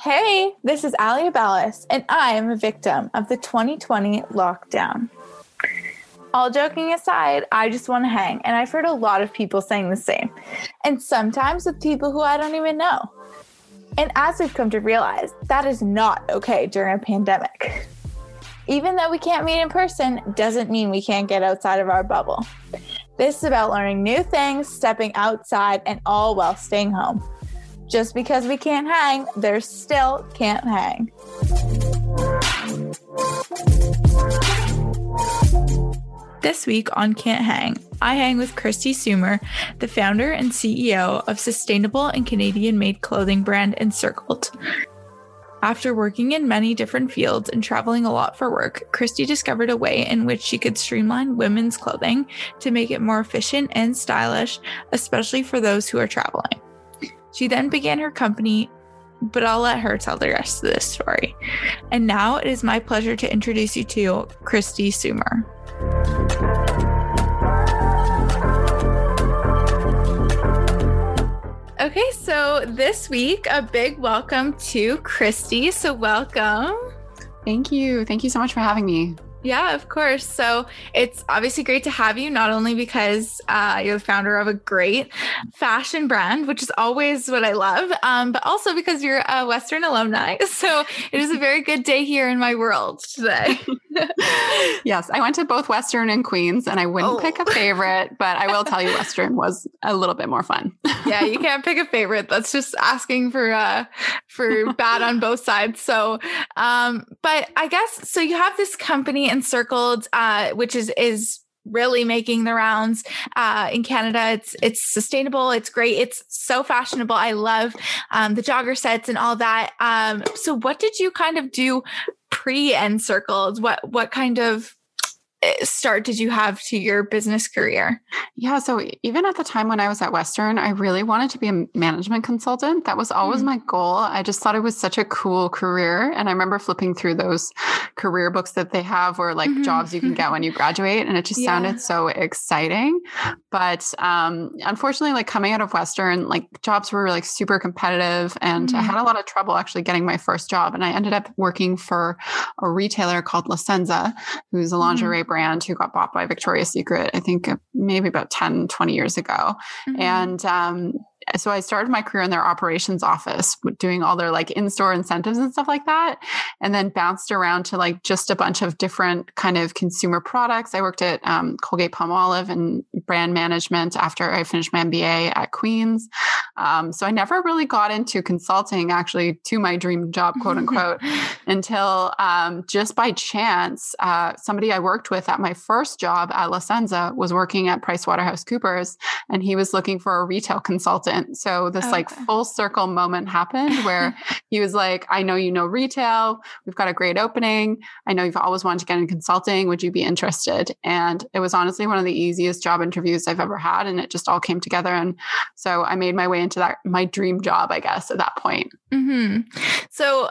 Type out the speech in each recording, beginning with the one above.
Hey, this is Ali Abalis, and I am a victim of the 2020 lockdown. All joking aside, I just want to hang, and I've heard a lot of people saying the same, and sometimes with people who I don't even know. And as we've come to realize, that is not okay during a pandemic. Even though we can't meet in person, doesn't mean we can't get outside of our bubble. This is about learning new things, stepping outside, and all while staying home. Just because we can't hang, there still can't hang. This week on Can't Hang, I hang with Kristi Soomer, the founder and CEO of sustainable and Canadian made clothing brand Encircled. After working in many different fields and traveling a lot for work, Kristi discovered a way in which she could streamline women's clothing to make it more efficient and stylish, especially for those who are traveling. She then began her company, but I'll let her tell the rest of this story. And now it is my pleasure to introduce you to Kristi Soomer. Okay, so this week, a big welcome to Kristi. So, welcome. Thank you. Thank you so much for having me. Yeah, of course. So it's obviously great to have you, not only because uh, you're the founder of a great fashion brand, which is always what I love, um, but also because you're a Western alumni. So it is a very good day here in my world today. yes, I went to both Western and Queens, and I wouldn't oh. pick a oh. favorite, but I will tell you, Western was a little bit more fun. yeah, you can't pick a favorite. That's just asking for uh, for bad on both sides. So, um, but I guess so. You have this company encircled, uh, which is is really making the rounds uh, in Canada. It's it's sustainable. It's great. It's so fashionable. I love um, the jogger sets and all that. Um, so, what did you kind of do pre encircled? What what kind of start did you have to your business career? Yeah. So even at the time when I was at Western, I really wanted to be a management consultant. That was always mm. my goal. I just thought it was such a cool career. And I remember flipping through those career books that they have or like mm-hmm. jobs you can get when you graduate. And it just yeah. sounded so exciting. But um, unfortunately, like coming out of Western, like jobs were like super competitive. And mm. I had a lot of trouble actually getting my first job. And I ended up working for a retailer called La Senza, who's a lingerie brand who got bought by Victoria's Secret, I think maybe about 10, 20 years ago. Mm-hmm. And um, so I started my career in their operations office, doing all their like in-store incentives and stuff like that, and then bounced around to like just a bunch of different kind of consumer products. I worked at um, Colgate Palmolive and brand management after I finished my MBA at Queens. Um, so I never really got into consulting, actually, to my dream job, quote unquote, until um, just by chance, uh, somebody I worked with at my first job at La Senza was working at PricewaterhouseCoopers, and he was looking for a retail consultant so this okay. like full circle moment happened where he was like, I know you know retail. We've got a great opening. I know you've always wanted to get in consulting. Would you be interested? And it was honestly one of the easiest job interviews I've ever had. And it just all came together. And so I made my way into that, my dream job, I guess, at that point. Mm-hmm. So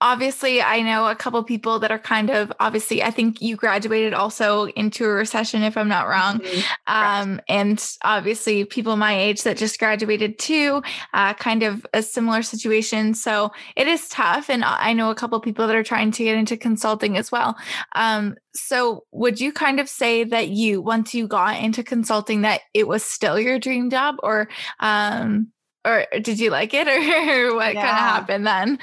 obviously i know a couple people that are kind of obviously i think you graduated also into a recession if i'm not wrong. Mm-hmm. um, and obviously people my age that just graduated too uh, kind of a similar situation. So it is tough and i know a couple people that are trying to get into consulting as well. Um, so would you kind of say that you once you got into consulting that it was still your dream job or um, or did you like it or what yeah. kind of happened then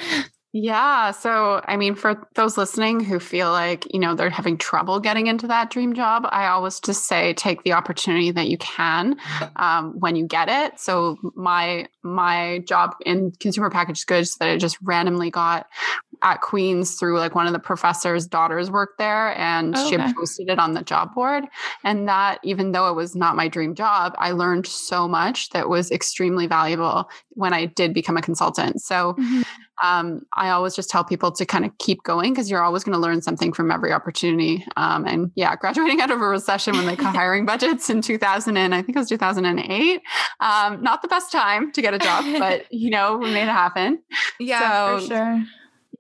yeah. So, I mean, for those listening who feel like, you know, they're having trouble getting into that dream job, I always just say take the opportunity that you can um, when you get it. So, my my job in consumer packaged goods that I just randomly got at Queens through like one of the professor's daughters worked there and oh, okay. she posted it on the job board. And that, even though it was not my dream job, I learned so much that was extremely valuable when I did become a consultant. So, mm-hmm um, I always just tell people to kind of keep going because you're always going to learn something from every opportunity. Um, and yeah, graduating out of a recession when they cut hiring budgets in 2000 and I think it was 2008, um, not the best time to get a job, but you know, we made it happen. Yeah, so, for sure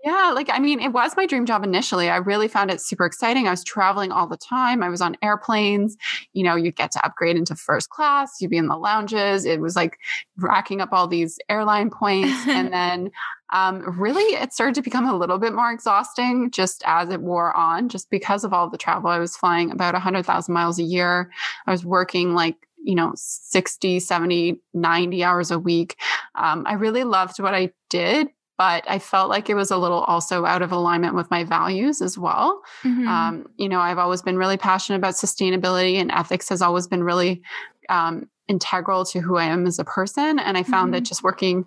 Yeah, like I mean, it was my dream job initially. I really found it super exciting. I was traveling all the time. I was on airplanes. You know, you'd get to upgrade into first class, you'd be in the lounges. It was like racking up all these airline points. and then um, really it started to become a little bit more exhausting just as it wore on, just because of all the travel. I was flying about 100,000 miles a year. I was working like you know 60 70 90 hours a week um, i really loved what i did but I felt like it was a little also out of alignment with my values as well. Mm-hmm. Um, you know, I've always been really passionate about sustainability, and ethics has always been really um, integral to who I am as a person. And I found mm-hmm. that just working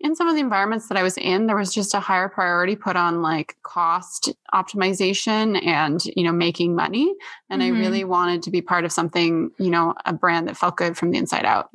in some of the environments that I was in, there was just a higher priority put on like cost optimization and, you know, making money. And mm-hmm. I really wanted to be part of something, you know, a brand that felt good from the inside out.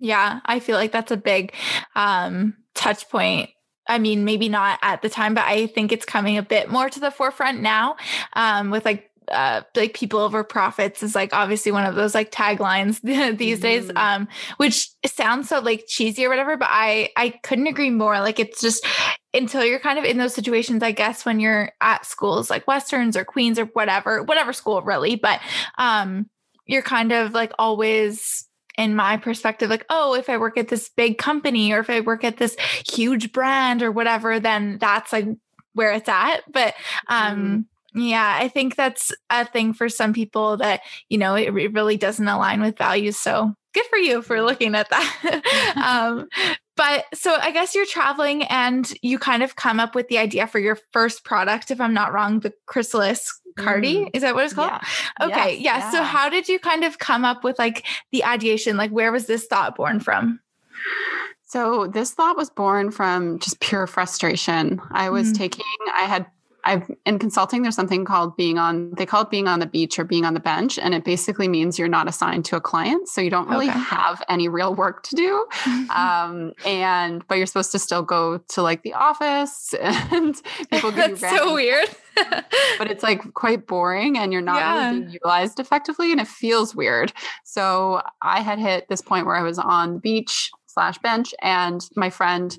Yeah, I feel like that's a big um, touch point I mean, maybe not at the time, but I think it's coming a bit more to the forefront now um, with like uh, like people over profits is like obviously one of those like taglines these mm-hmm. days um which sounds so like cheesy or whatever but i i couldn't agree more like it's just until you're kind of in those situations i guess when you're at schools like westerns or queens or whatever whatever school really but um you're kind of like always in my perspective, like, oh, if I work at this big company or if I work at this huge brand or whatever, then that's like where it's at. But um mm. yeah, I think that's a thing for some people that, you know, it, it really doesn't align with values. So good for you for looking at that. um, but so I guess you're traveling and you kind of come up with the idea for your first product, if I'm not wrong, the Chrysalis Cardi. Mm. Is that what it's called? Yeah. Okay. Yes, yeah. yeah. So how did you kind of come up with like the ideation? Like where was this thought born from? So this thought was born from just pure frustration. I was mm. taking, I had I've in consulting, there's something called being on, they call it being on the beach or being on the bench. And it basically means you're not assigned to a client. So you don't really okay. have any real work to do. um, and, but you're supposed to still go to like the office and people give That's so weird. but it's like quite boring and you're not yeah. really being utilized effectively and it feels weird. So I had hit this point where I was on the beach slash bench. And my friend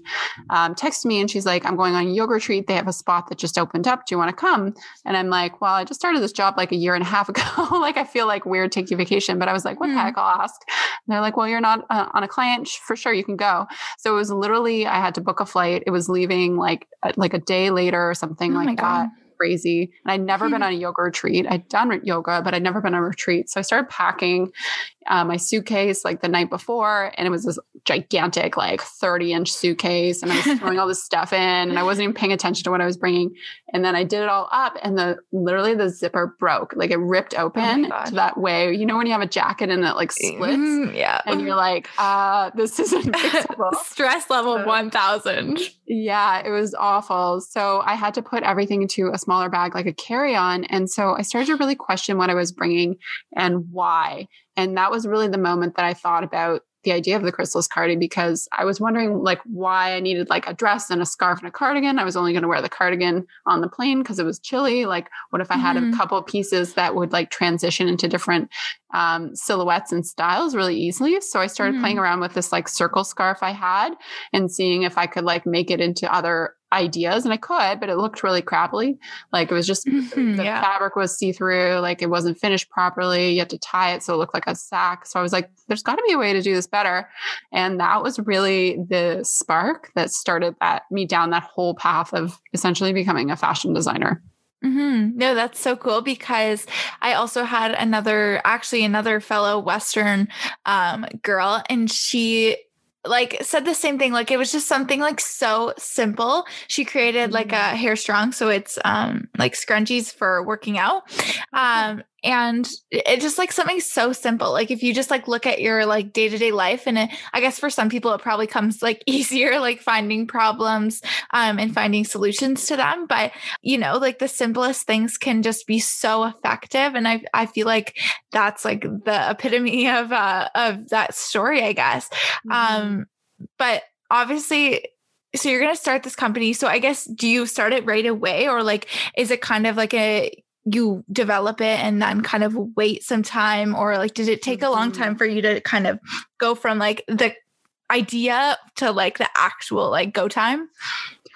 um, texted me and she's like, I'm going on a yoga retreat. They have a spot that just opened up. Do you want to come? And I'm like, well, I just started this job like a year and a half ago. like, I feel like weird taking vacation, but I was like, what mm. the hmm. heck? I'll ask. And they're like, well, you're not uh, on a client. For sure, you can go. So it was literally, I had to book a flight. It was leaving like, like a day later or something oh like that. God crazy. And I'd never been hmm. on a yoga retreat. I'd done yoga, but I'd never been on a retreat. So I started packing uh, my suitcase like the night before, and it was this gigantic, like 30 inch suitcase. And I was throwing all this stuff in, and I wasn't even paying attention to what I was bringing. And then I did it all up, and the literally the zipper broke, like it ripped oh open oh that way. You know, when you have a jacket and it like splits, mm, yeah, and you're like, uh, this isn't stress level 1000. Yeah, it was awful. So I had to put everything into a smaller bag, like a carry on. And so I started to really question what I was bringing and why. And that was really the moment that I thought about the idea of the Chrysalis cardi because I was wondering like why I needed like a dress and a scarf and a cardigan. I was only going to wear the cardigan on the plane because it was chilly. Like, what if I had mm-hmm. a couple pieces that would like transition into different um, silhouettes and styles really easily? So I started mm-hmm. playing around with this like circle scarf I had and seeing if I could like make it into other ideas and I could, but it looked really crappily. Like it was just mm-hmm, the yeah. fabric was see through, like it wasn't finished properly. You had to tie it so it looked like a sack. So I was like, there's got to be a way to do this better. And that was really the spark that started that me down that whole path of essentially becoming a fashion designer. Mm-hmm. No, that's so cool because I also had another, actually, another fellow Western um, girl, and she like said the same thing like it was just something like so simple she created like a mm-hmm. hair strong so it's um like scrunchies for working out um and it just like something so simple like if you just like look at your like day-to-day life and it, i guess for some people it probably comes like easier like finding problems um and finding solutions to them but you know like the simplest things can just be so effective and i i feel like that's like the epitome of uh of that story i guess mm-hmm. um but obviously so you're going to start this company so i guess do you start it right away or like is it kind of like a you develop it and then kind of wait some time or like did it take a long time mm-hmm. for you to kind of go from like the idea to like the actual like go time?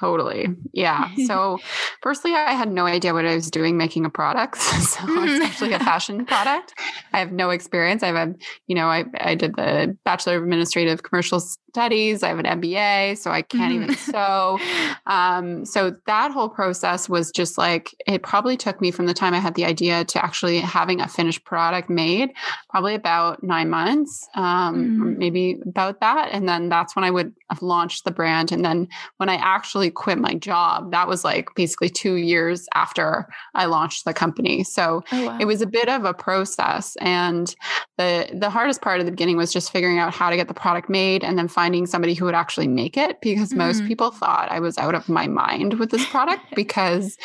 Totally. Yeah. So, firstly, I had no idea what I was doing making a product. so, it's actually a fashion product. I have no experience. I've had, you know, I, I did the Bachelor of Administrative Commercial Studies. I have an MBA, so I can't even sew. Um, so, that whole process was just like, it probably took me from the time I had the idea to actually having a finished product made, probably about nine months, um, mm. maybe about that. And then that's when I would have launched the brand. And then when I actually quit my job. That was like basically two years after I launched the company. So oh, wow. it was a bit of a process. And the the hardest part of the beginning was just figuring out how to get the product made and then finding somebody who would actually make it because mm-hmm. most people thought I was out of my mind with this product because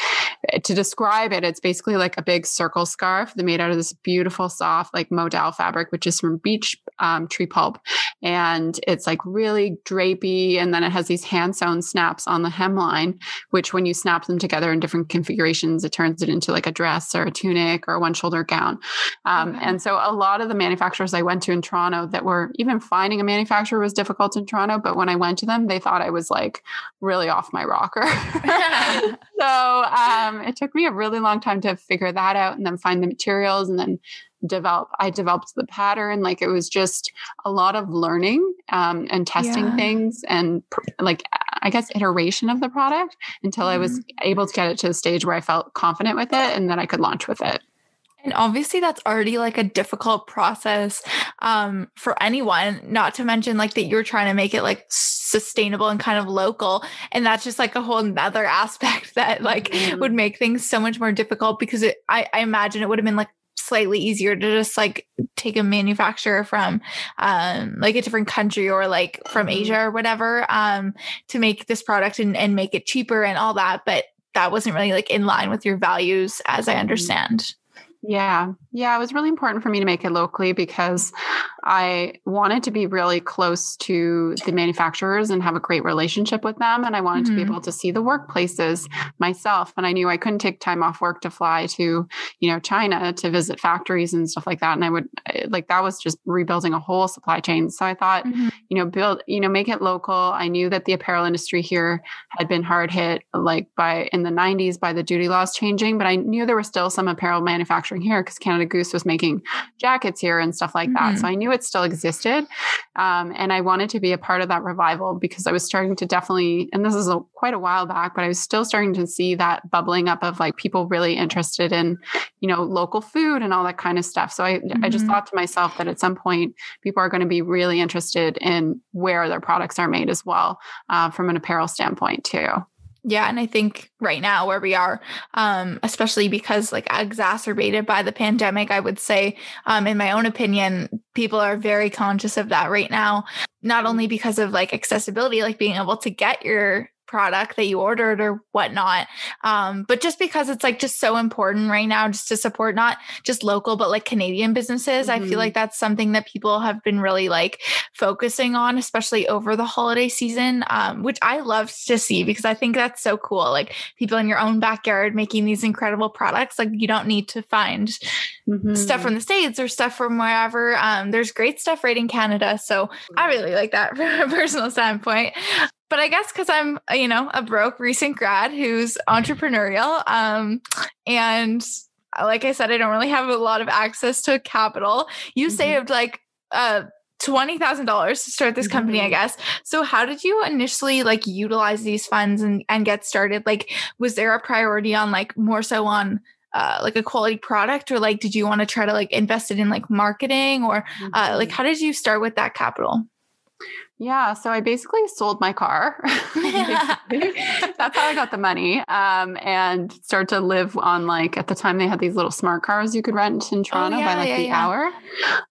eh, to describe it, it's basically like a big circle scarf that made out of this beautiful soft like modal fabric, which is from beech um, tree pulp. And it's like really drapey. And then it has these hand sewn snaps on the hemline, which when you snap them together in different configurations, it turns it into like a dress or a tunic or a one shoulder gown. Um, okay. And so a lot of the manufacturers I went to in Toronto that were even finding a manufacturer was difficult in Toronto. But when I went to them, they thought I was like really off my rocker. so um, it took me a really long time to figure that out and then find the materials and then develop i developed the pattern like it was just a lot of learning um, and testing yeah. things and like i guess iteration of the product until mm. i was mm-hmm. able to get it to a stage where i felt confident with it and then i could launch with it and obviously that's already like a difficult process um, for anyone, not to mention like that you're trying to make it like sustainable and kind of local. And that's just like a whole nother aspect that like mm-hmm. would make things so much more difficult because it, I, I imagine it would have been like slightly easier to just like take a manufacturer from um like a different country or like from. Asia or whatever um to make this product and, and make it cheaper and all that but that wasn't really like in line with your values as I mm-hmm. understand. Yeah. Yeah. It was really important for me to make it locally because I wanted to be really close to the manufacturers and have a great relationship with them. And I wanted mm-hmm. to be mm-hmm. able to see the workplaces myself. And I knew I couldn't take time off work to fly to, you know, China to visit factories and stuff like that. And I would like that was just rebuilding a whole supply chain. So I thought, mm-hmm. you know, build, you know, make it local. I knew that the apparel industry here had been hard hit like by in the 90s by the duty laws changing, but I knew there was still some apparel manufacturing here because Canada Goose was making jackets here and stuff like mm-hmm. that. So I knew it still existed. Um, and I wanted to be a part of that revival because I was starting to definitely, and this is a, quite a while back, but I was still starting to see that bubbling up of like people really interested in, you know, local food and all that kind of stuff. So I, mm-hmm. I just mm-hmm. thought to myself that at some point people are going to be really interested in where their products are made as well uh, from an apparel standpoint too. Yeah, and I think right now where we are, um, especially because like exacerbated by the pandemic, I would say, um, in my own opinion, people are very conscious of that right now. Not only because of like accessibility, like being able to get your product that you ordered or whatnot. Um, but just because it's like just so important right now, just to support not just local, but like Canadian businesses, mm-hmm. I feel mm-hmm. like that's something that people have been really like focusing on, especially over the holiday season, um, which I love to see because I think that's so cool. Like people in your own backyard making these incredible products. Like you don't need to find mm-hmm. stuff from the States or stuff from wherever. Um, there's great stuff right in Canada. So I really like that from a personal standpoint but I guess because I'm, you know, a broke recent grad who's entrepreneurial, um, and uh, like I said, I don't really have a lot of access to capital. You mm-hmm. saved like uh twenty thousand dollars to start this company, I mm-hmm. guess. So how did you initially like utilize these funds and and get started? Like, was there a priority on like more so on uh, like a quality product or like did you want to try to like invest it in like marketing or uh, like mm-hmm. how did you start with that capital yeah, so I basically sold my car. That's how I got the money um, and started to live on like at the time they had these little smart cars you could rent in oh, Toronto oh, yeah, by like yeah, the yeah. hour.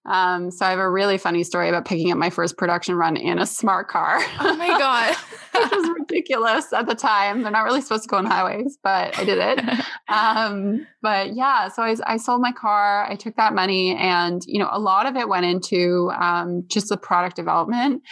Um, so I have a really funny story about picking up my first production run in a smart car. Oh my god, which was ridiculous at the time. They're not really supposed to go on highways, but I did it. Um, but yeah, so I, I, sold my car. I took that money, and you know, a lot of it went into um, just the product development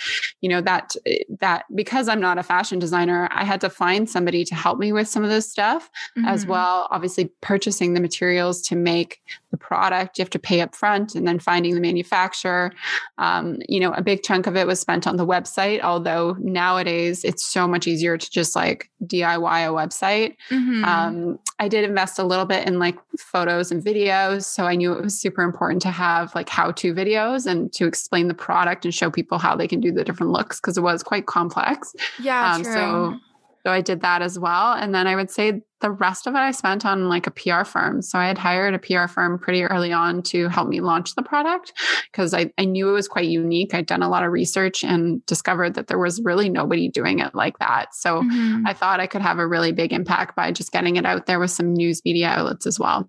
you know, that that because I'm not a fashion designer, I had to find somebody to help me with some of this stuff mm-hmm. as well. Obviously, purchasing the materials to make the product, you have to pay up front and then finding the manufacturer. Um, you know, a big chunk of it was spent on the website, although nowadays it's so much easier to just like DIY a website. Mm-hmm. Um, I did invest a little bit in like photos and videos. So I knew it was super important to have like how to videos and to explain the product and show people how they can do the different looks because it was quite complex. Yeah. Um, so so I did that as well. And then I would say the rest of it I spent on like a PR firm. So I had hired a PR firm pretty early on to help me launch the product because I, I knew it was quite unique. I'd done a lot of research and discovered that there was really nobody doing it like that. So mm-hmm. I thought I could have a really big impact by just getting it out there with some news media outlets as well.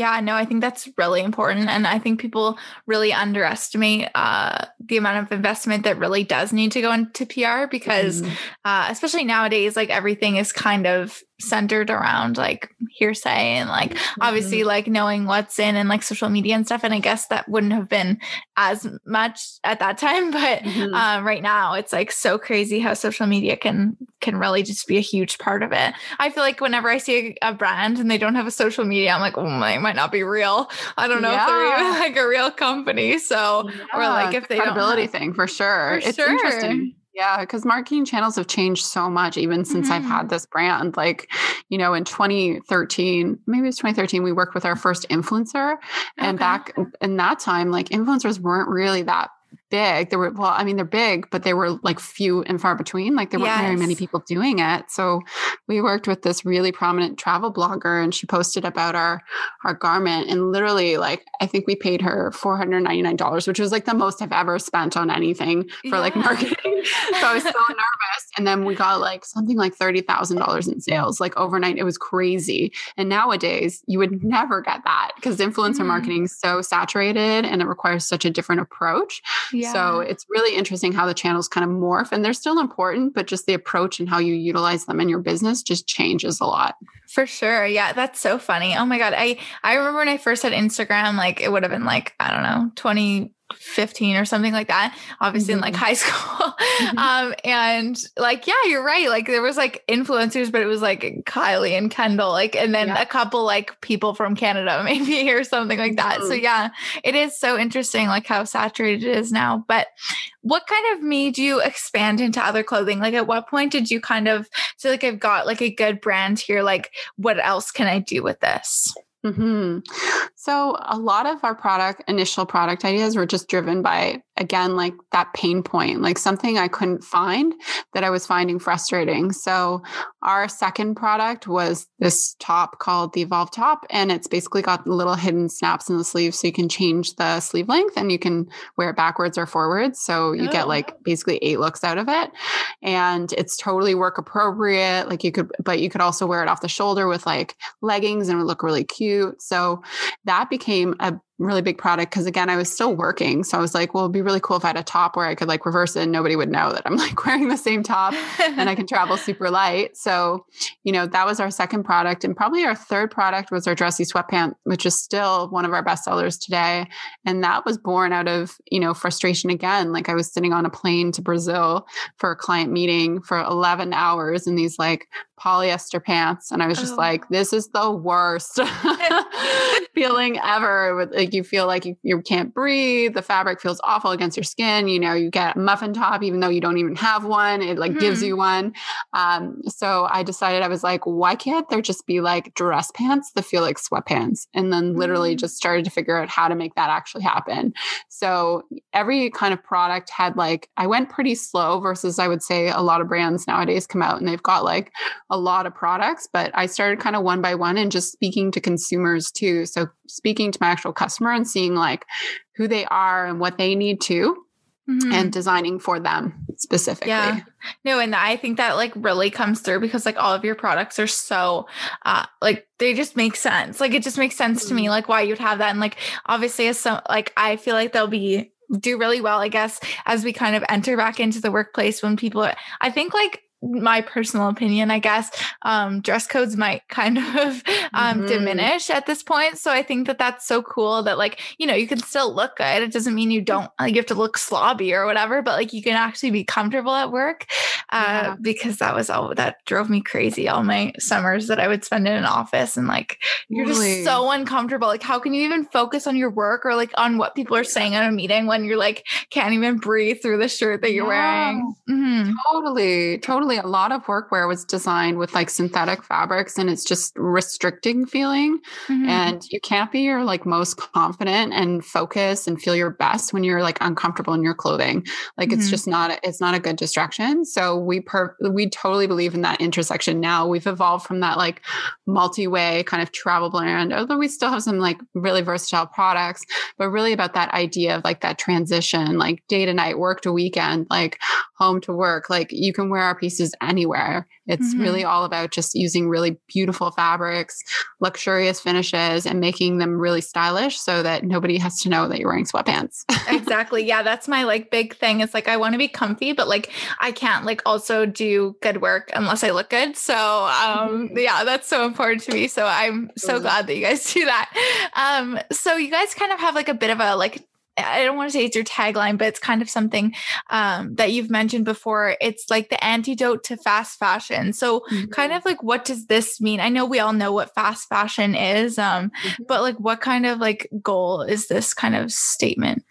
Yeah, no, I think that's really important. And I think people really underestimate uh, the amount of investment that really does need to go into PR because, mm-hmm. uh, especially nowadays, like everything is kind of centered around like hearsay and like mm-hmm. obviously like knowing what's in and like social media and stuff and i guess that wouldn't have been as much at that time but mm-hmm. um, right now it's like so crazy how social media can can really just be a huge part of it i feel like whenever i see a, a brand and they don't have a social media i'm like oh my might not be real i don't know yeah. if they're even like a real company so yeah, or like if they credibility don't have, thing for sure for it's sure. interesting yeah, because marketing channels have changed so much even since mm-hmm. I've had this brand. Like, you know, in 2013, maybe it's 2013, we worked with our first influencer. And okay. back in that time, like influencers weren't really that big. There were, well, I mean, they're big, but they were like few and far between. Like there weren't very many people doing it. So we worked with this really prominent travel blogger and she posted about our, our garment and literally like, I think we paid her $499, which was like the most I've ever spent on anything for yeah. like marketing. so I was so nervous. And then we got like something like $30,000 in sales, like overnight. It was crazy. And nowadays you would never get that because influencer mm-hmm. marketing is so saturated and it requires such a different approach. Yeah. So it's really interesting how the channels kind of morph and they're still important, but just the approach and how you utilize them in your business just changes a lot. For sure. Yeah, that's so funny. Oh my god. I I remember when I first had Instagram like it would have been like I don't know, 20 15 or something like that obviously mm-hmm. in like mm-hmm. high school mm-hmm. um and like yeah you're right like there was like influencers but it was like kylie and kendall like and then yeah. a couple like people from canada maybe or something like that mm-hmm. so yeah it is so interesting like how saturated it is now but what kind of made you expand into other clothing like at what point did you kind of so like i've got like a good brand here like what else can i do with this Mm-hmm. So, a lot of our product, initial product ideas were just driven by again like that pain point like something i couldn't find that i was finding frustrating. So our second product was this top called the evolve top and it's basically got little hidden snaps in the sleeve so you can change the sleeve length and you can wear it backwards or forwards. So you oh. get like basically eight looks out of it and it's totally work appropriate like you could but you could also wear it off the shoulder with like leggings and it would look really cute. So that became a really big product because again i was still working so i was like well it'd be really cool if i had a top where i could like reverse it and nobody would know that i'm like wearing the same top and i can travel super light. So you know that was our second product and probably our third product was our dressy sweatpant which is still one of our best sellers today and that was born out of you know frustration again. Like i was sitting on a plane to brazil for a client meeting for 11 hours in these like polyester pants and i was just oh. like this is the worst feeling ever like you feel like you, you can't breathe the fabric feels awful against your skin you know you get a muffin top even though you don't even have one it like mm-hmm. gives you one um, so i decided i was like why can't there just be like dress pants that feel like sweatpants and then literally mm-hmm. just started to figure out how to make that actually happen so every kind of product had like i went pretty slow versus i would say a lot of brands nowadays come out and they've got like a lot of products but i started kind of one by one and just speaking to consumers too so speaking to my actual customer and seeing like who they are and what they need to mm-hmm. and designing for them specifically. Yeah. No, and I think that like really comes through because like all of your products are so uh like they just make sense. Like it just makes sense mm-hmm. to me mm-hmm. like why you'd have that and like obviously as some like I feel like they'll be do really well I guess as we kind of enter back into the workplace when people I think like my personal opinion, I guess, um, dress codes might kind of um, mm-hmm. diminish at this point. So I think that that's so cool that, like, you know, you can still look good. It doesn't mean you don't, like, you have to look slobby or whatever, but like you can actually be comfortable at work uh, yeah. because that was all that drove me crazy all my summers that I would spend in an office and like you're really? just so uncomfortable. Like, how can you even focus on your work or like on what people are saying at a meeting when you're like, can't even breathe through the shirt that you're yeah. wearing? Mm-hmm. Totally, totally. A lot of workwear was designed with like synthetic fabrics and it's just restricting feeling. Mm-hmm. And you can't be your like most confident and focus and feel your best when you're like uncomfortable in your clothing. Like mm-hmm. it's just not, it's not a good distraction. So we per we totally believe in that intersection now. We've evolved from that like multi-way kind of travel brand, although we still have some like really versatile products, but really about that idea of like that transition, like day to night, work to weekend, like home to work. Like you can wear our pieces anywhere. It's mm-hmm. really all about just using really beautiful fabrics, luxurious finishes, and making them really stylish so that nobody has to know that you're wearing sweatpants. exactly. Yeah. That's my like big thing. It's like I want to be comfy, but like I can't like also do good work unless I look good. So um mm-hmm. yeah, that's so important to me. So I'm so glad that you guys do that. Um, so you guys kind of have like a bit of a like I don't want to say it's your tagline, but it's kind of something um, that you've mentioned before. It's like the antidote to fast fashion. So, mm-hmm. kind of like, what does this mean? I know we all know what fast fashion is, um, mm-hmm. but like, what kind of like goal is this kind of statement?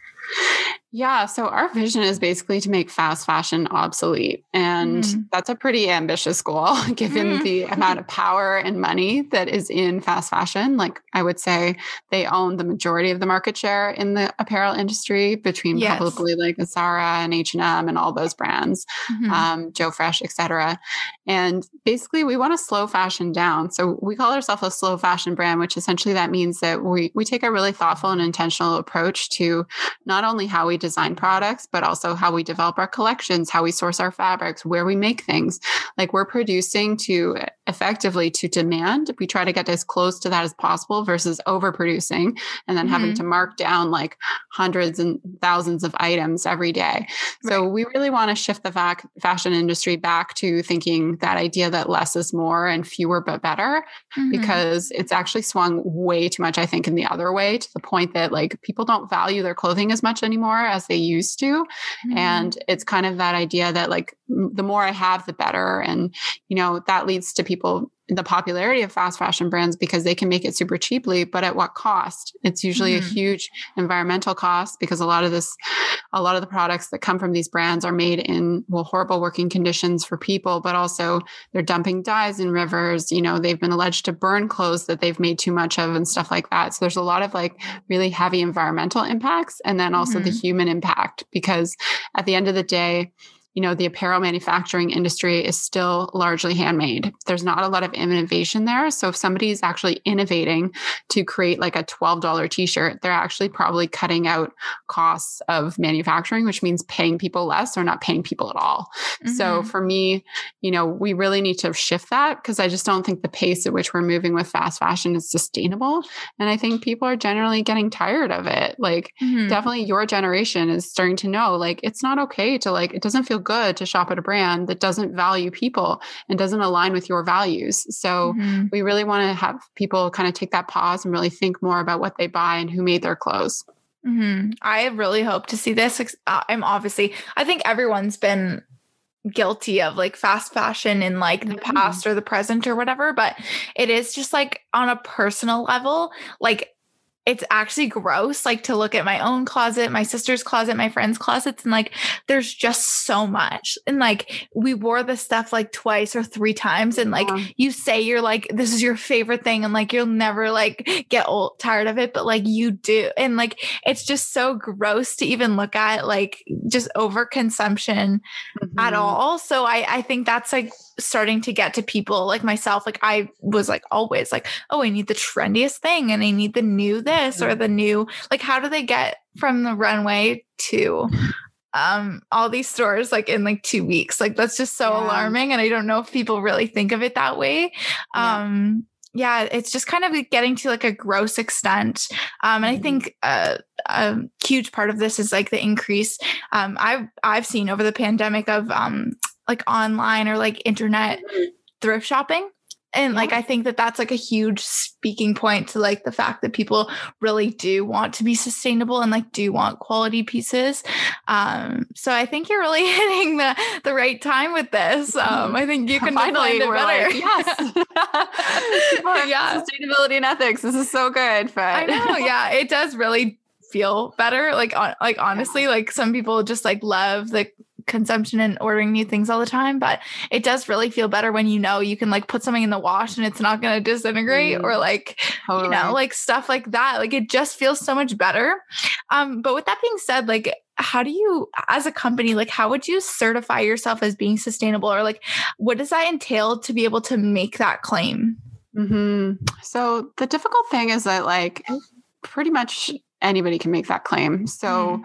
Yeah. So our vision is basically to make fast fashion obsolete. And mm. that's a pretty ambitious goal given mm. the amount of power and money that is in fast fashion. Like I would say they own the majority of the market share in the apparel industry between yes. probably like Zara and H&M and all those brands, mm-hmm. um, Joe Fresh, etc. And basically we want to slow fashion down. So we call ourselves a slow fashion brand, which essentially that means that we, we take a really thoughtful and intentional approach to not only how we design products, but also how we develop our collections, how we source our fabrics, where we make things. Like we're producing to effectively to demand. We try to get as close to that as possible versus overproducing and then mm-hmm. having to mark down like hundreds and thousands of items every day. So we really want to shift the vac- fashion industry back to thinking that idea that less is more and fewer but better mm-hmm. because it's actually swung way too much I think in the other way to the point that like people don't value their clothing as much anymore as they used to mm-hmm. and it's kind of that idea that like the more I have the better and you know that leads to people people the popularity of fast fashion brands because they can make it super cheaply but at what cost it's usually mm-hmm. a huge environmental cost because a lot of this a lot of the products that come from these brands are made in well horrible working conditions for people but also they're dumping dyes in rivers you know they've been alleged to burn clothes that they've made too much of and stuff like that so there's a lot of like really heavy environmental impacts and then also mm-hmm. the human impact because at the end of the day you know, the apparel manufacturing industry is still largely handmade. There's not a lot of innovation there. So if somebody is actually innovating to create like a $12 t-shirt, they're actually probably cutting out costs of manufacturing, which means paying people less or not paying people at all. Mm-hmm. So for me, you know, we really need to shift that because I just don't think the pace at which we're moving with fast fashion is sustainable. And I think people are generally getting tired of it. Like mm-hmm. definitely your generation is starting to know like it's not okay to like it doesn't feel good to shop at a brand that doesn't value people and doesn't align with your values. So mm-hmm. we really want to have people kind of take that pause and really think more about what they buy and who made their clothes. Mm-hmm. I really hope to see this. Uh, I'm obviously, I think everyone's been guilty of like fast fashion in like the mm-hmm. past or the present or whatever, but it is just like on a personal level, like it's actually gross like to look at my own closet my sister's closet my friends closets and like there's just so much and like we wore this stuff like twice or three times and like yeah. you say you're like this is your favorite thing and like you'll never like get old tired of it but like you do and like it's just so gross to even look at like just overconsumption mm-hmm. at all so i i think that's like starting to get to people like myself like i was like always like oh i need the trendiest thing and i need the new this or the new like how do they get from the runway to um all these stores like in like two weeks like that's just so yeah. alarming and i don't know if people really think of it that way um yeah, it's just kind of getting to like a gross extent. Um, and I mm-hmm. think uh, a huge part of this is like the increase um, I've I've seen over the pandemic of um, like online or like internet mm-hmm. thrift shopping and like i think that that's like a huge speaking point to like the fact that people really do want to be sustainable and like do want quality pieces. Um so i think you're really hitting the the right time with this. Um i think you can finally it better. like, yes. Yeah. Sustainability and ethics this is so good but i know yeah it does really feel better like on, like honestly like some people just like love the consumption and ordering new things all the time, but it does really feel better when you know you can like put something in the wash and it's not going to disintegrate mm, or like totally. you know like stuff like that. Like it just feels so much better. Um but with that being said, like how do you as a company like how would you certify yourself as being sustainable or like what does that entail to be able to make that claim? Mm-hmm. So the difficult thing is that like pretty much anybody can make that claim. So mm.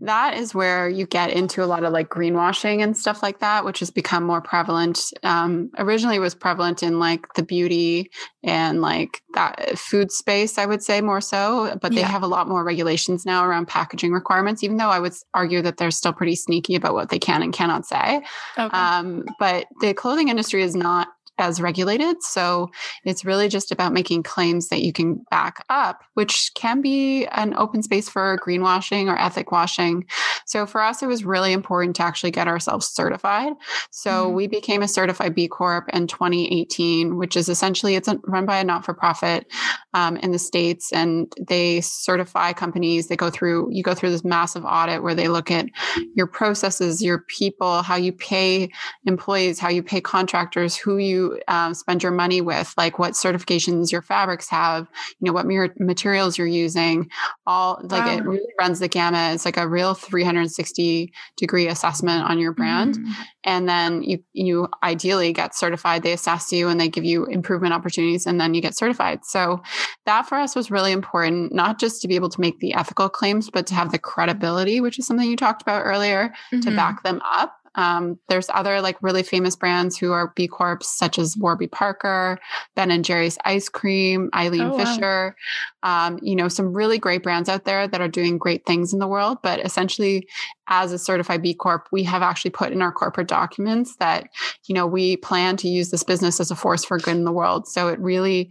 that is where you get into a lot of like greenwashing and stuff like that, which has become more prevalent. Um, originally, was prevalent in like the beauty and like that food space, I would say more so. But they yeah. have a lot more regulations now around packaging requirements. Even though I would argue that they're still pretty sneaky about what they can and cannot say. Okay. Um, but the clothing industry is not as regulated. So it's really just about making claims that you can back up, which can be an open space for greenwashing or ethic washing. So for us, it was really important to actually get ourselves certified. So mm-hmm. we became a certified B Corp in 2018, which is essentially it's run by a not-for-profit um, in the states, and they certify companies. They go through you go through this massive audit where they look at your processes, your people, how you pay employees, how you pay contractors, who you um, spend your money with, like what certifications your fabrics have, you know, what materials you're using, all like wow. it really runs the gamut. It's like a real 360 degree assessment on your brand. Mm. And then you, you ideally get certified. They assess you and they give you improvement opportunities and then you get certified. So that for us was really important, not just to be able to make the ethical claims, but to have the credibility, which is something you talked about earlier, mm-hmm. to back them up. Um, there's other like really famous brands who are B Corps, such as Warby Parker, Ben and Jerry's Ice Cream, Eileen oh, Fisher. Wow. Um, you know, some really great brands out there that are doing great things in the world. But essentially, as a certified B Corp, we have actually put in our corporate documents that, you know, we plan to use this business as a force for good in the world. So it really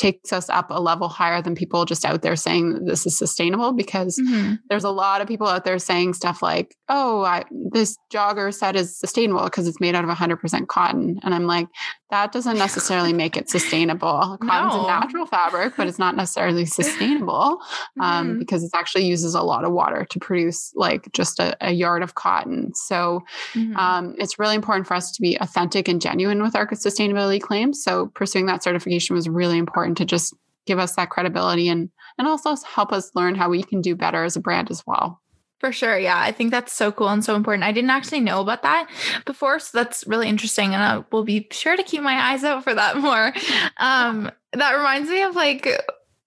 takes us up a level higher than people just out there saying that this is sustainable because mm-hmm. there's a lot of people out there saying stuff like, oh, I, this jogger set is sustainable because it's made out of 100% cotton. And I'm like, that doesn't necessarily make it sustainable. Cotton's no. a natural fabric, but it's not necessarily sustainable um, mm-hmm. because it actually uses a lot of water to produce like just a, a yard of cotton. So mm-hmm. um, it's really important for us to be authentic and genuine with our sustainability claims. So pursuing that certification was really important to just give us that credibility and and also help us learn how we can do better as a brand as well. For sure. Yeah. I think that's so cool and so important. I didn't actually know about that before. So that's really interesting. And I will be sure to keep my eyes out for that more. Um, that reminds me of like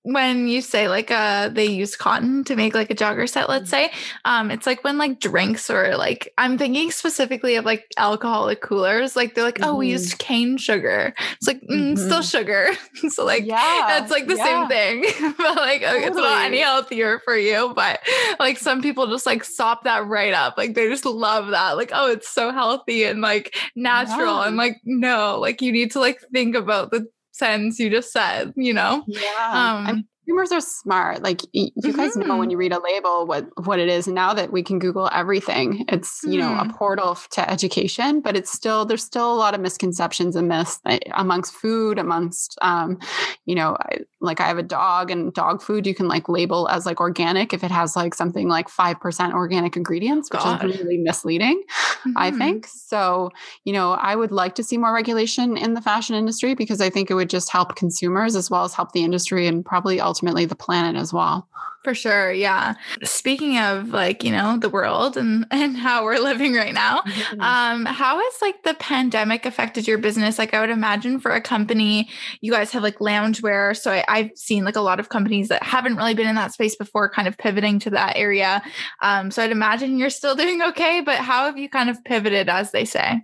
when you say like uh they use cotton to make like a jogger set let's mm. say um it's like when like drinks or like i'm thinking specifically of like alcoholic coolers like they're like mm-hmm. oh we used mm-hmm. cane sugar it's like mm, mm-hmm. still sugar so like yeah that's like the yeah. same thing but like totally. it's not any healthier for you but like some people just like sop that right up like they just love that like oh it's so healthy and like natural yeah. and like no like you need to like think about the sentence you just said, you know? Yeah. Um, consumers are smart. Like you mm-hmm. guys know when mm-hmm. you read a label what what it is. And now that we can Google everything, it's you know a mm. portal to education. But it's still there's still a lot of misconceptions and myths amongst food, amongst um, you know, like I have a dog and dog food you can like label as like organic if it has like something like five percent organic ingredients, which God. is really misleading. Mm-hmm. I think so. You know, I would like to see more regulation in the fashion industry because I think it would just help consumers as well as help the industry and probably also ultimately the planet as well. For sure. Yeah. Speaking of like, you know, the world and, and how we're living right now, mm-hmm. um, how has like the pandemic affected your business? Like I would imagine for a company, you guys have like loungewear. So I, have seen like a lot of companies that haven't really been in that space before kind of pivoting to that area. Um, so I'd imagine you're still doing okay, but how have you kind of pivoted as they say?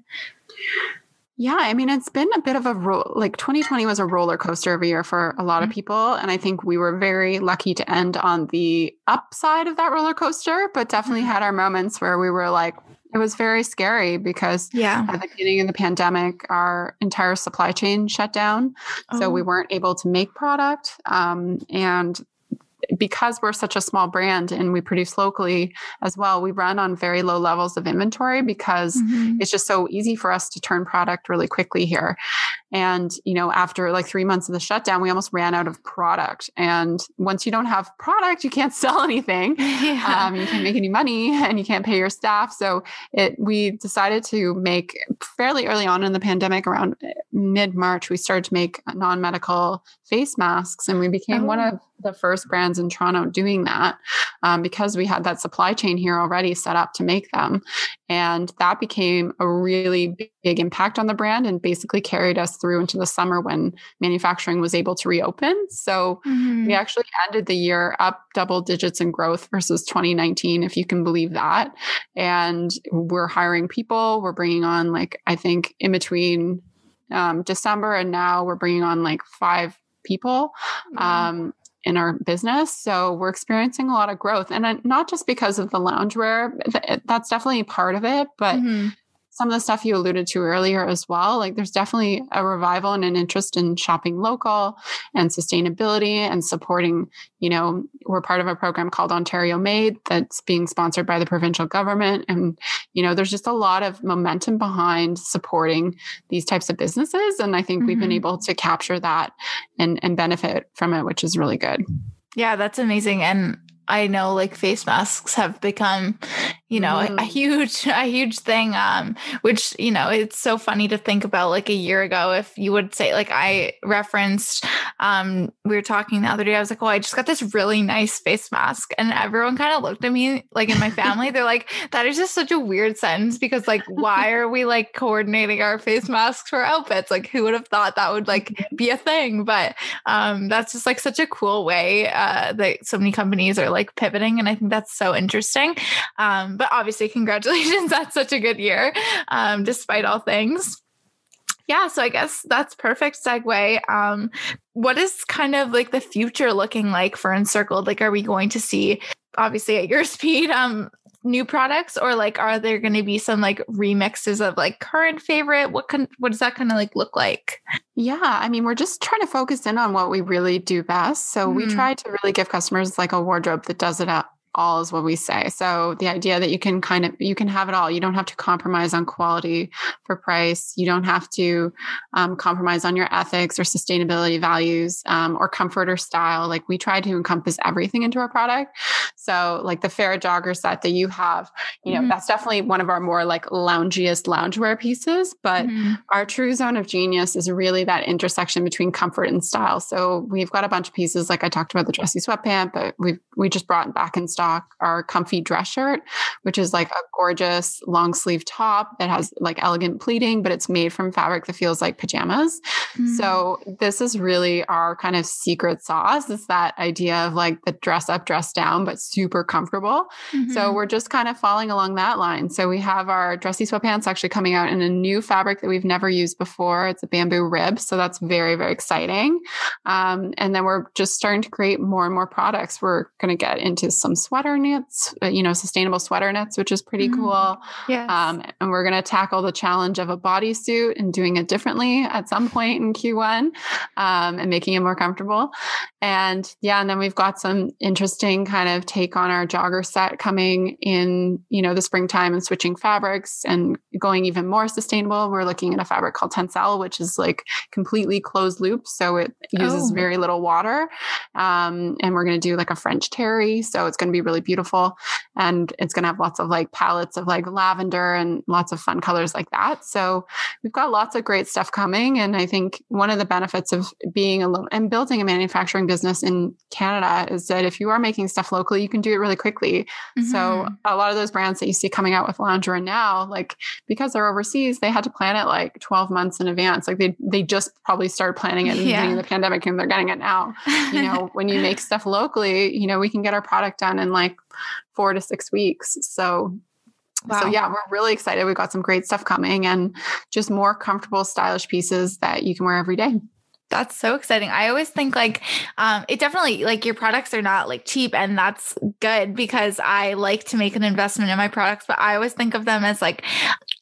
Yeah, I mean, it's been a bit of a roll. Like 2020 was a roller coaster of a year for a lot of mm-hmm. people, and I think we were very lucky to end on the upside of that roller coaster. But definitely mm-hmm. had our moments where we were like, it was very scary because yeah. at the beginning of the pandemic, our entire supply chain shut down. Oh. So we oh. weren't able to make product. Um, and because we're such a small brand and we produce locally as well, we run on very low levels of inventory because mm-hmm. it's just so easy for us to turn product really quickly here. And, you know, after like three months of the shutdown, we almost ran out of product. And once you don't have product, you can't sell anything. Yeah. Um, you can't make any money and you can't pay your staff. So it, we decided to make fairly early on in the pandemic, around mid March, we started to make non medical face masks and we became oh. one of the first brands in Toronto doing that um, because we had that supply chain here already set up to make them. And that became a really big impact on the brand and basically carried us through into the summer when manufacturing was able to reopen. So mm-hmm. we actually ended the year up double digits in growth versus 2019, if you can believe that. And we're hiring people, we're bringing on, like, I think in between um, December and now, we're bringing on like five people. Um, in our business. So we're experiencing a lot of growth and not just because of the loungewear, that's definitely part of it, but mm-hmm some of the stuff you alluded to earlier as well. Like there's definitely a revival and an interest in shopping local and sustainability and supporting, you know, we're part of a program called Ontario Made that's being sponsored by the provincial government. And, you know, there's just a lot of momentum behind supporting these types of businesses. And I think mm-hmm. we've been mm-hmm. able to capture that and, and benefit from it, which is really good. Yeah, that's amazing. And I know like face masks have become, you know, mm. a, a, mm. huge, a huge thing. Um, which, you know, it's so funny to think about like a year ago, if you would say, like I referenced, um, we were talking the other day, I was like, oh, I just got this really nice face mask. And everyone kind of looked at me like in my family, they're like, that is just such a weird sentence because like, why are we like coordinating our face masks for outfits? Like who would have thought that would like mm-hmm. be a thing? But um, that's just like such a cool way uh, that so many companies are like pivoting. And I think that's so interesting. Um, but obviously, congratulations. That's such a good year, um, despite all things yeah, so I guess that's perfect segue. Um, what is kind of like the future looking like for Encircled? Like, are we going to see, obviously at your speed, um, new products, or like, are there going to be some like remixes of like current favorite? What can what does that kind of like look like? Yeah, I mean, we're just trying to focus in on what we really do best. So mm-hmm. we try to really give customers like a wardrobe that does it up all is what we say. So the idea that you can kind of you can have it all. You don't have to compromise on quality for price. You don't have to um, compromise on your ethics or sustainability values um, or comfort or style. Like we try to encompass everything into our product. So like the Farah jogger set that you have, you know, mm-hmm. that's definitely one of our more like loungiest loungewear pieces. But mm-hmm. our true zone of genius is really that intersection between comfort and style. So we've got a bunch of pieces like I talked about the dressy sweatpant, but we've we just brought back in stock our comfy dress shirt, which is like a gorgeous long sleeve top that has like elegant pleating, but it's made from fabric that feels like pajamas. Mm-hmm. So this is really our kind of secret sauce. Is that idea of like the dress up, dress down, but super comfortable. Mm-hmm. So we're just kind of following along that line. So we have our dressy sweatpants actually coming out in a new fabric that we've never used before. It's a bamboo rib. So that's very, very exciting. Um, and then we're just starting to create more and more products. We're going to get into some sweater knits, uh, you know, sustainable sweater knits, which is pretty mm-hmm. cool. Yes. Um, and we're going to tackle the challenge of a bodysuit and doing it differently at some point in Q1 um, and making it more comfortable. And yeah, and then we've got some interesting kind of take on our jogger set coming in, you know, the springtime and switching fabrics and going even more sustainable. We're looking at a fabric called Tencel, which is like completely closed loop. So it uses oh. very little water. Um, and we're going to do like a French terry. So it's going to be really beautiful. And it's going to have lots of like palettes of like lavender and lots of fun colors like that. So we've got lots of great stuff coming. And I think one of the benefits of being a little and building a manufacturing business in Canada is that if you are making stuff locally, you can do it really quickly. Mm-hmm. So a lot of those brands that you see coming out with loungewear now, like because they're overseas, they had to plan it like 12 months in advance. Like they they just probably started planning it in yeah. the beginning of the pandemic and they're getting it now. You know, when you make stuff locally, you know, we can get our product done in like four to six weeks. So Wow. So yeah, we're really excited. We've got some great stuff coming and just more comfortable, stylish pieces that you can wear every day. That's so exciting. I always think like um it definitely like your products are not like cheap and that's good because I like to make an investment in my products, but I always think of them as like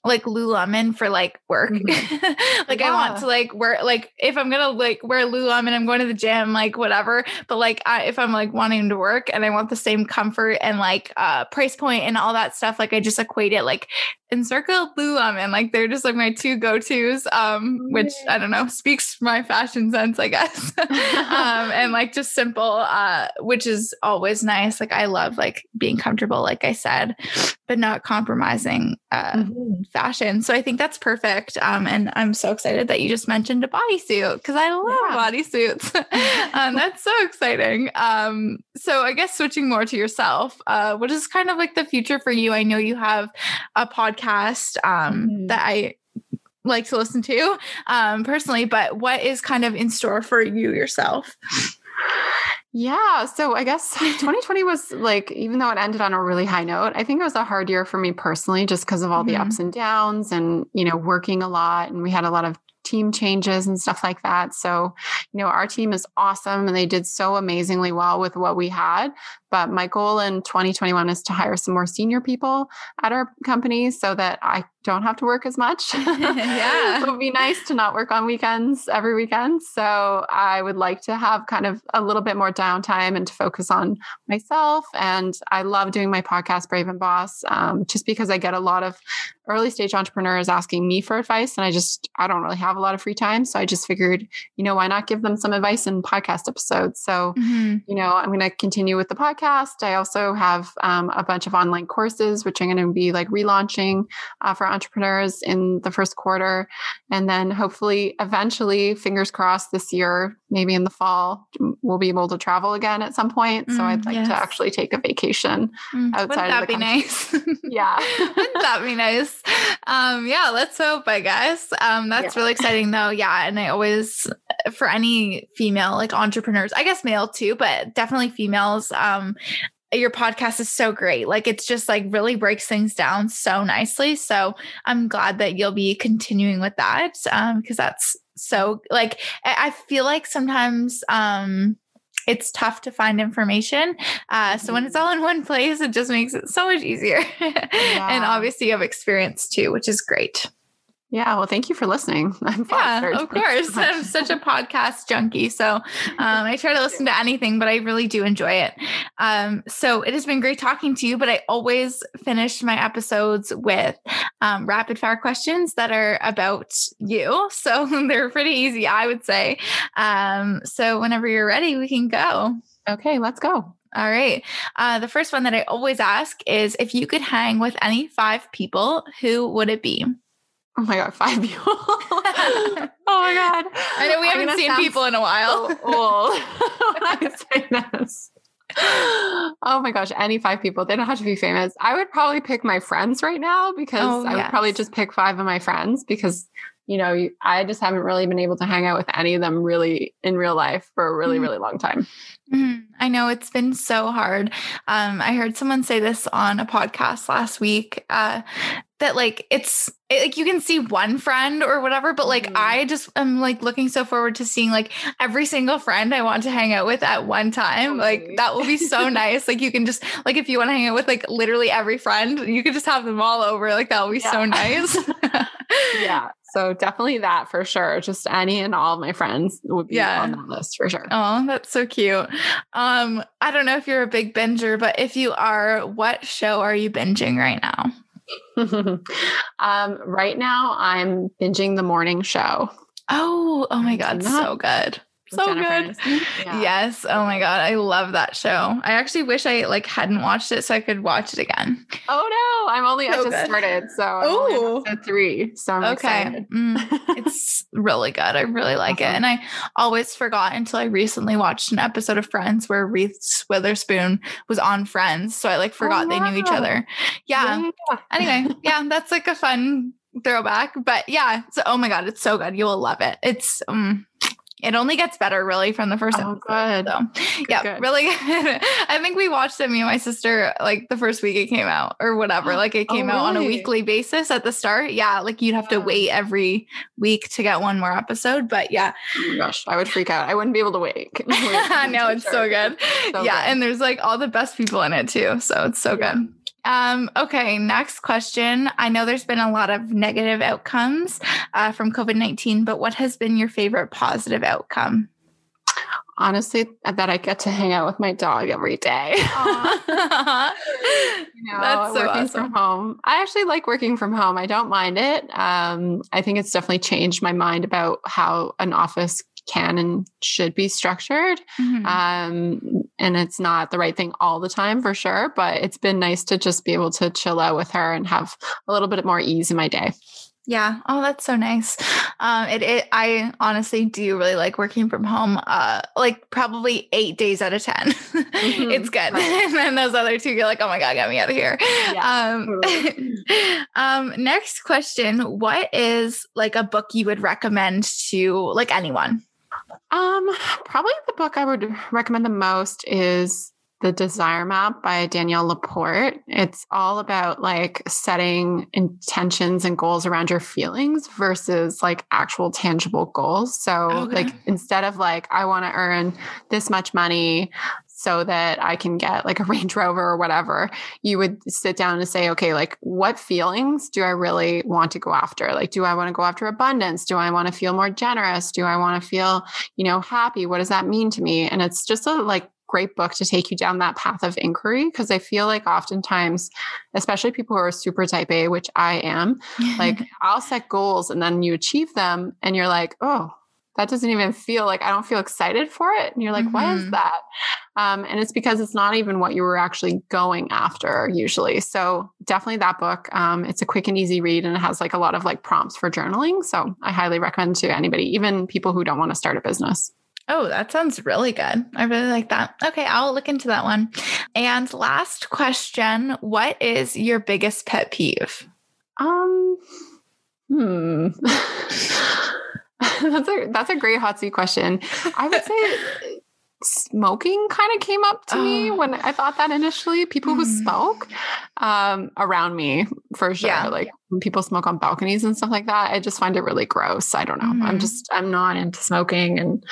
like Lululemon for like work. Mm-hmm. like yeah. I want to like wear like if I'm gonna like wear Lululemon, I'm going to the gym, like whatever. But like I, if I'm like wanting to work and I want the same comfort and like uh price point and all that stuff, like I just equate it like Encircle Lululemon, like they're just like my two go tos. Um, which I don't know speaks my fashion sense, I guess. um, and like just simple, uh, which is always nice. Like I love like being comfortable, like I said, but not compromising uh, mm-hmm. fashion. So I think that's perfect. Um, and I'm so excited that you just mentioned a bodysuit because I love yeah. bodysuits. um, that's so exciting. Um, so I guess switching more to yourself, uh, what is kind of like the future for you? I know you have a podcast um, mm-hmm. that I like to listen to um, personally, but what is kind of in store for you yourself? Yeah. So I guess 2020 was like, even though it ended on a really high note, I think it was a hard year for me personally, just because of all mm-hmm. the ups and downs and, you know, working a lot. And we had a lot of team changes and stuff like that. So, you know, our team is awesome and they did so amazingly well with what we had. But my goal in 2021 is to hire some more senior people at our company so that I don't have to work as much. yeah. it would be nice to not work on weekends every weekend. So I would like to have kind of a little bit more downtime and to focus on myself. And I love doing my podcast, Brave and Boss, um, just because I get a lot of early stage entrepreneurs asking me for advice. And I just, I don't really have a lot of free time. So I just figured, you know, why not give them some advice in podcast episodes? So, mm-hmm. you know, I'm going to continue with the podcast podcast. I also have um, a bunch of online courses, which I'm going to be like relaunching uh, for entrepreneurs in the first quarter. And then hopefully, eventually, fingers crossed this year, maybe in the fall, we'll be able to travel again at some point. Mm, so I'd like yes. to actually take a vacation mm, outside Wouldn't that be nice? yeah. Wouldn't that be nice? Um, yeah, let's hope, I guess. Um, that's yeah. really exciting though. Yeah. And I always, for any female like entrepreneurs, I guess male too, but definitely females, um, your podcast is so great. Like it's just like really breaks things down so nicely. So I'm glad that you'll be continuing with that um because that's so like I feel like sometimes um it's tough to find information. Uh, so when it's mm-hmm. all in one place, it just makes it so much easier. Yeah. and obviously, you have experience too, which is great. Yeah, well, thank you for listening. I'm. Yeah, of course. So I'm such a podcast junkie. So um, I try to listen to anything, but I really do enjoy it. Um, so it has been great talking to you, but I always finish my episodes with um, rapid fire questions that are about you. So they're pretty easy, I would say. Um, so whenever you're ready, we can go. Okay, let's go. All right. Uh, the first one that I always ask is if you could hang with any five people, who would it be? Oh my god, five people! oh my god! I know we haven't seen people in a while. So old I say this. Oh my gosh, any five people. They don't have to be famous. I would probably pick my friends right now because oh, I would probably just pick five of my friends because you know, I just haven't really been able to hang out with any of them really in real life for a really, mm-hmm. really long time. Mm-hmm. I know it's been so hard. Um, I heard someone say this on a podcast last week uh, that like it's like you can see one friend or whatever, but like mm-hmm. I just am like looking so forward to seeing like every single friend I want to hang out with at one time. Like that will be so nice. Like you can just like if you want to hang out with like literally every friend, you could just have them all over. Like that will be yeah. so nice. yeah. So definitely that for sure. Just any and all of my friends would be yeah. on that list for sure. Oh, that's so cute. Um, I don't know if you're a big binger, but if you are, what show are you binging right now? um, right now I'm binging the morning show. Oh, oh my God, so good so Jennifer good. Yeah. Yes. Oh my god, I love that show. I actually wish I like hadn't watched it so I could watch it again. Oh no, I'm only so I just good. started, so oh three. So I'm okay. Mm, it's really good. I really like awesome. it, and I always forgot until I recently watched an episode of Friends where Reese Witherspoon was on Friends, so I like forgot oh, wow. they knew each other. Yeah. yeah. Anyway, yeah, that's like a fun throwback, but yeah. So oh my god, it's so good. You will love it. It's um it only gets better really from the first Oh, episode. good. So Good, yeah, good. really good. I think we watched it, me and my sister, like the first week it came out or whatever. Like it Oh, came out on a oh, weekly basis at the start. Yeah, like you'd have to wait every week to get one more episode. But yeah, Oh my gosh, I would freak out. I wouldn't be able to wait. I know it's so good. So yeah, good. and there's like all the best people in it too. So it's so Yeah. good. Um, okay, next question. I know there's been a lot of negative outcomes uh, from COVID 19, but what has been your favorite positive outcome? Honestly, that I get to hang out with my dog every day. You know, That's so working awesome. from home. I actually like working from home. I don't mind it. Um, I think it's definitely changed my mind about how an office can and should be structured. Mhm. Um, and it's not the right thing all the time for sure, but it's been nice to just be able to chill out with her and have a little bit more ease in my day. Yeah. Oh, that's so nice. Um, it, it I honestly do really like working from home. Uh, like probably eight days out of 10 It's good. Right. and then those other two, you're like, oh my God, get me out of here. um, um, next question. What is like a book you would recommend to like anyone? Um, probably the book I would recommend the most is The Desire Map by Danielle LaPorte. It's all about like setting intentions and goals around your feelings versus like actual tangible goals. So, Okay. like, instead of like, I want to earn this much money so that I can get like a Range Rover or whatever, you would sit down and say, okay, like, what feelings do I really want to go after? Like, do I want to go after abundance? Do I want to feel more generous? Do I want to feel you know, happy. What does that mean to me? And it's just a like great book to take you down that path of inquiry because I feel like oftentimes, especially people who are super type A, which I am, like I'll set goals and then you achieve them and you're like, oh, that doesn't even feel like I don't feel excited for it. And you're like, why is Mhm. that? Um, and it's because it's not even what you were actually going after usually. So definitely that book. Um, it's a quick and easy read and it has like a lot of like prompts for journaling. So I highly recommend to anybody, even people who don't want to start a business. Oh, that sounds really good. I really like that. Okay, I'll look into that one. And last question What is your biggest pet peeve? Um, hmm. that's a that's a great hot seat question. I would say smoking kind of came up to me Oh. when I thought that initially. People who Mm. smoke um, around me for sure. Yeah. Like when people smoke on balconies and stuff like that, I just find it really gross. I don't know. I'm Mhm. just I'm not into smoking and,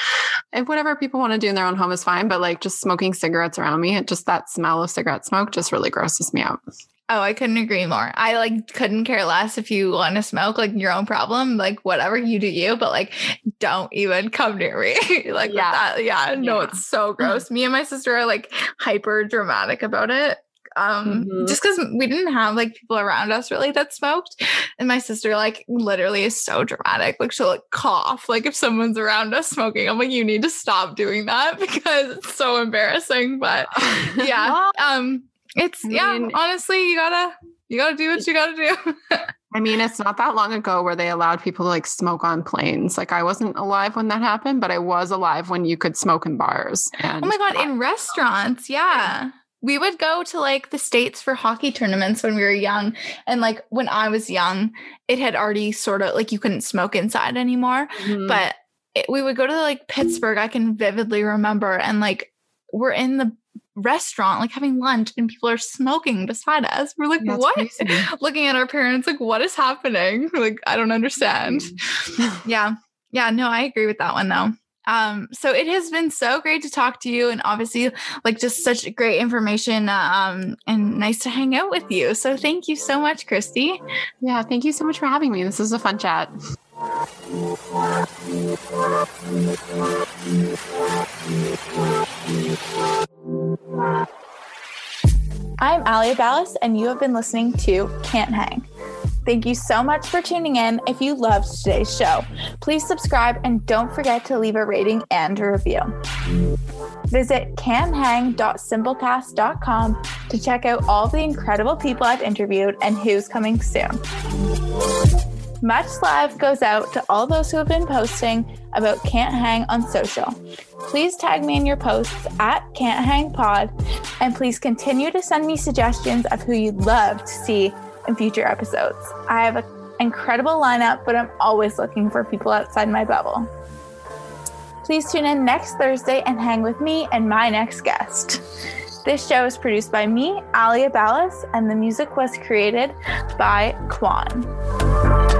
and whatever people want to do in their own home is fine. But like just smoking cigarettes around me, it just that smell of cigarette smoke just really grosses me out. Oh, I couldn't agree more. I like couldn't care less if you want to smoke, like your own problem, like whatever you do you, but like don't even come near me. like Yeah. that. Yeah, no, it's so gross. me and my sister are like hyper dramatic about it. Um, Mhm. just because we didn't have like people around us really that smoked. And my sister, like, literally is so dramatic. Like, she'll like cough, like, if someone's around us smoking. I'm like, you need to stop doing that because it's so embarrassing. But yeah um it's I yeah honestly you gotta you gotta do what you gotta do I mean, it's not that long ago where they allowed people to like smoke on planes. Like I wasn't alive when that happened, but I was alive when you could smoke in bars. And oh my god in restaurants yeah we would go to like the states for hockey tournaments when we were young and like when i was young it had already sort of like you couldn't smoke inside anymore Mhm. but it, we would go to like pittsburgh i can vividly remember and like we're in the restaurant like having lunch and people are smoking beside us. We're like That's what? crazy. looking at our parents like what is happening? Like i don't understand. Yeah. Yeah no i agree with that one though. Um so it has been so great to talk to you and obviously like just such great information um and nice to hang out with you. So thank you so much Kristi. Yeah, thank you so much for having me. This was a fun chat. I'm alia ballas and you have been listening to can't hang Thank you so much for tuning in. If you loved today's show, please subscribe and don't forget to leave a rating and a review. Visit canhang.simplecast.com to check out all the incredible people I've interviewed and who's coming soon. Much love goes out to all those who have been posting about Can't Hang on social. Please tag me in your posts at Can't Hang Pod, and please continue to send me suggestions of who you'd love to see in future episodes. I have an incredible lineup, but I'm always looking for people outside my bubble. Please tune in next Thursday and hang with me and my next guest. This show is produced by me, Alia Ballas, and the music was created by Quan.